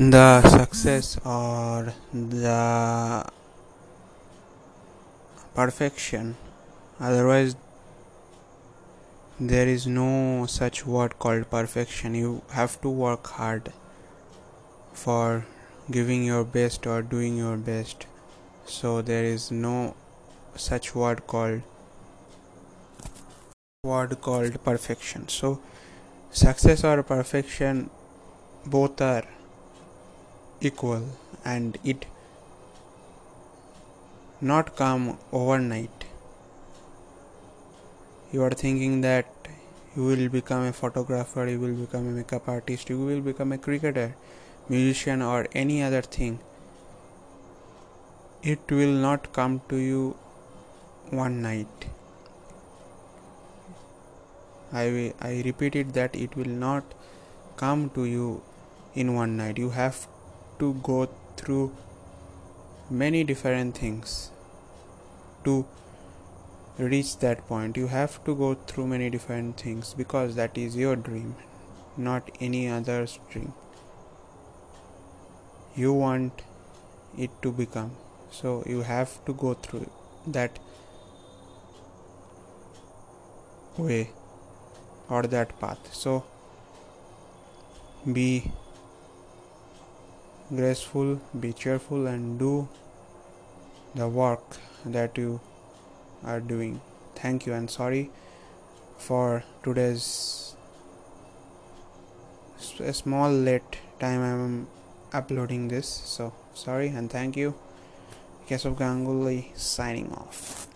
the success or the perfection. Otherwise there is no such word called perfection. You have to work hard for giving your best or doing your best. So there is no such word called word called perfection. So success or perfection both are equal and it not come overnight. You are thinking that you will become a photographer you will become a makeup artist you will become a cricketer musician or any other thing. It will not come to you one night. I, I repeated that it will not come to you in one night. You have to go through many different things to reach that point. You have to go through many different things because that is your dream not any other's dream. You want it to become. So you have to go through that way or that path. So be graceful, be cheerful, and do the work that you are doing. Thank you and sorry for today's small late time I'm uploading this. So sorry and thank you. Keshav Ganguly signing off.